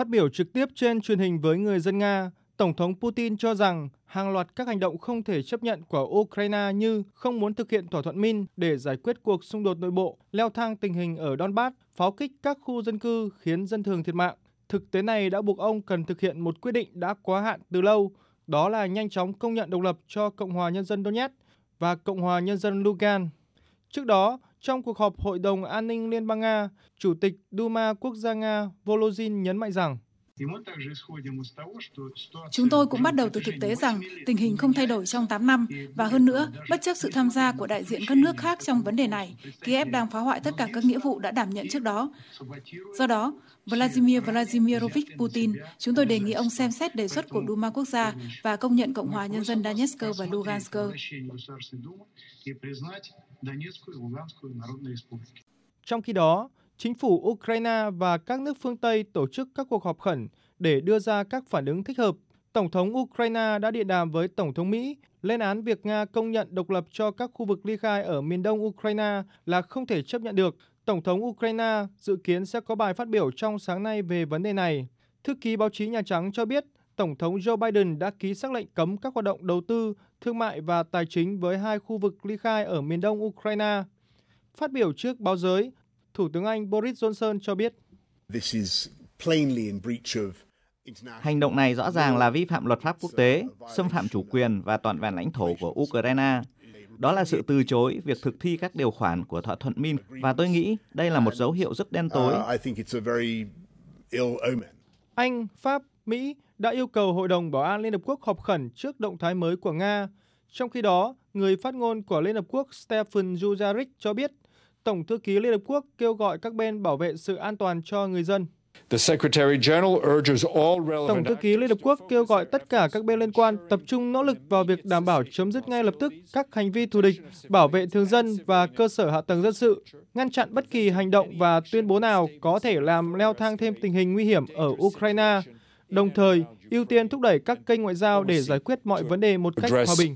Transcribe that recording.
Phát biểu trực tiếp trên truyền hình với người dân Nga, Tổng thống Putin cho rằng hàng loạt các hành động không thể chấp nhận của Ukraine như không muốn thực hiện thỏa thuận Min để giải quyết cuộc xung đột nội bộ, leo thang tình hình ở Donbass, pháo kích các khu dân cư khiến dân thường thiệt mạng. Thực tế này đã buộc ông cần thực hiện một quyết định đã quá hạn từ lâu, đó là nhanh chóng công nhận độc lập cho Cộng hòa Nhân dân Donetsk và Cộng hòa Nhân dân Lugan. Trước đó, trong cuộc họp Hội đồng An ninh Liên bang Nga, Chủ tịch Duma Quốc gia Nga volozhin nhấn mạnh rằng Chúng tôi cũng bắt đầu từ thực tế rằng tình hình không thay đổi trong 8 năm và hơn nữa, bất chấp sự tham gia của đại diện các nước khác trong vấn đề này, Kiev đang phá hoại tất cả các nghĩa vụ đã đảm nhận trước đó. Do đó, Vladimir Vladimirovich Putin, chúng tôi đề nghị ông xem xét đề xuất của Duma quốc gia và công nhận Cộng hòa Nhân dân Donetsk và Lugansk. Trong khi đó, chính phủ Ukraine và các nước phương Tây tổ chức các cuộc họp khẩn để đưa ra các phản ứng thích hợp. Tổng thống Ukraine đã điện đàm với Tổng thống Mỹ lên án việc Nga công nhận độc lập cho các khu vực ly khai ở miền đông Ukraine là không thể chấp nhận được. Tổng thống Ukraine dự kiến sẽ có bài phát biểu trong sáng nay về vấn đề này. Thư ký báo chí Nhà Trắng cho biết Tổng thống Joe Biden đã ký xác lệnh cấm các hoạt động đầu tư, thương mại và tài chính với hai khu vực ly khai ở miền đông Ukraine. Phát biểu trước báo giới, Thủ tướng Anh Boris Johnson cho biết. Hành động này rõ ràng là vi phạm luật pháp quốc tế, xâm phạm chủ quyền và toàn vẹn lãnh thổ của Ukraine. Đó là sự từ chối việc thực thi các điều khoản của thỏa thuận Min và tôi nghĩ đây là một dấu hiệu rất đen tối. Anh, Pháp, Mỹ đã yêu cầu Hội đồng Bảo an Liên Hợp Quốc họp khẩn trước động thái mới của Nga. Trong khi đó, người phát ngôn của Liên Hợp Quốc Stephen Dujarric cho biết Tổng thư ký Liên Hợp Quốc kêu gọi các bên bảo vệ sự an toàn cho người dân. Tổng thư ký Liên Hợp Quốc kêu gọi tất cả các bên liên quan tập trung nỗ lực vào việc đảm bảo chấm dứt ngay lập tức các hành vi thù địch, bảo vệ thường dân và cơ sở hạ tầng dân sự, ngăn chặn bất kỳ hành động và tuyên bố nào có thể làm leo thang thêm tình hình nguy hiểm ở Ukraine, đồng thời ưu tiên thúc đẩy các kênh ngoại giao để giải quyết mọi vấn đề một cách hòa bình.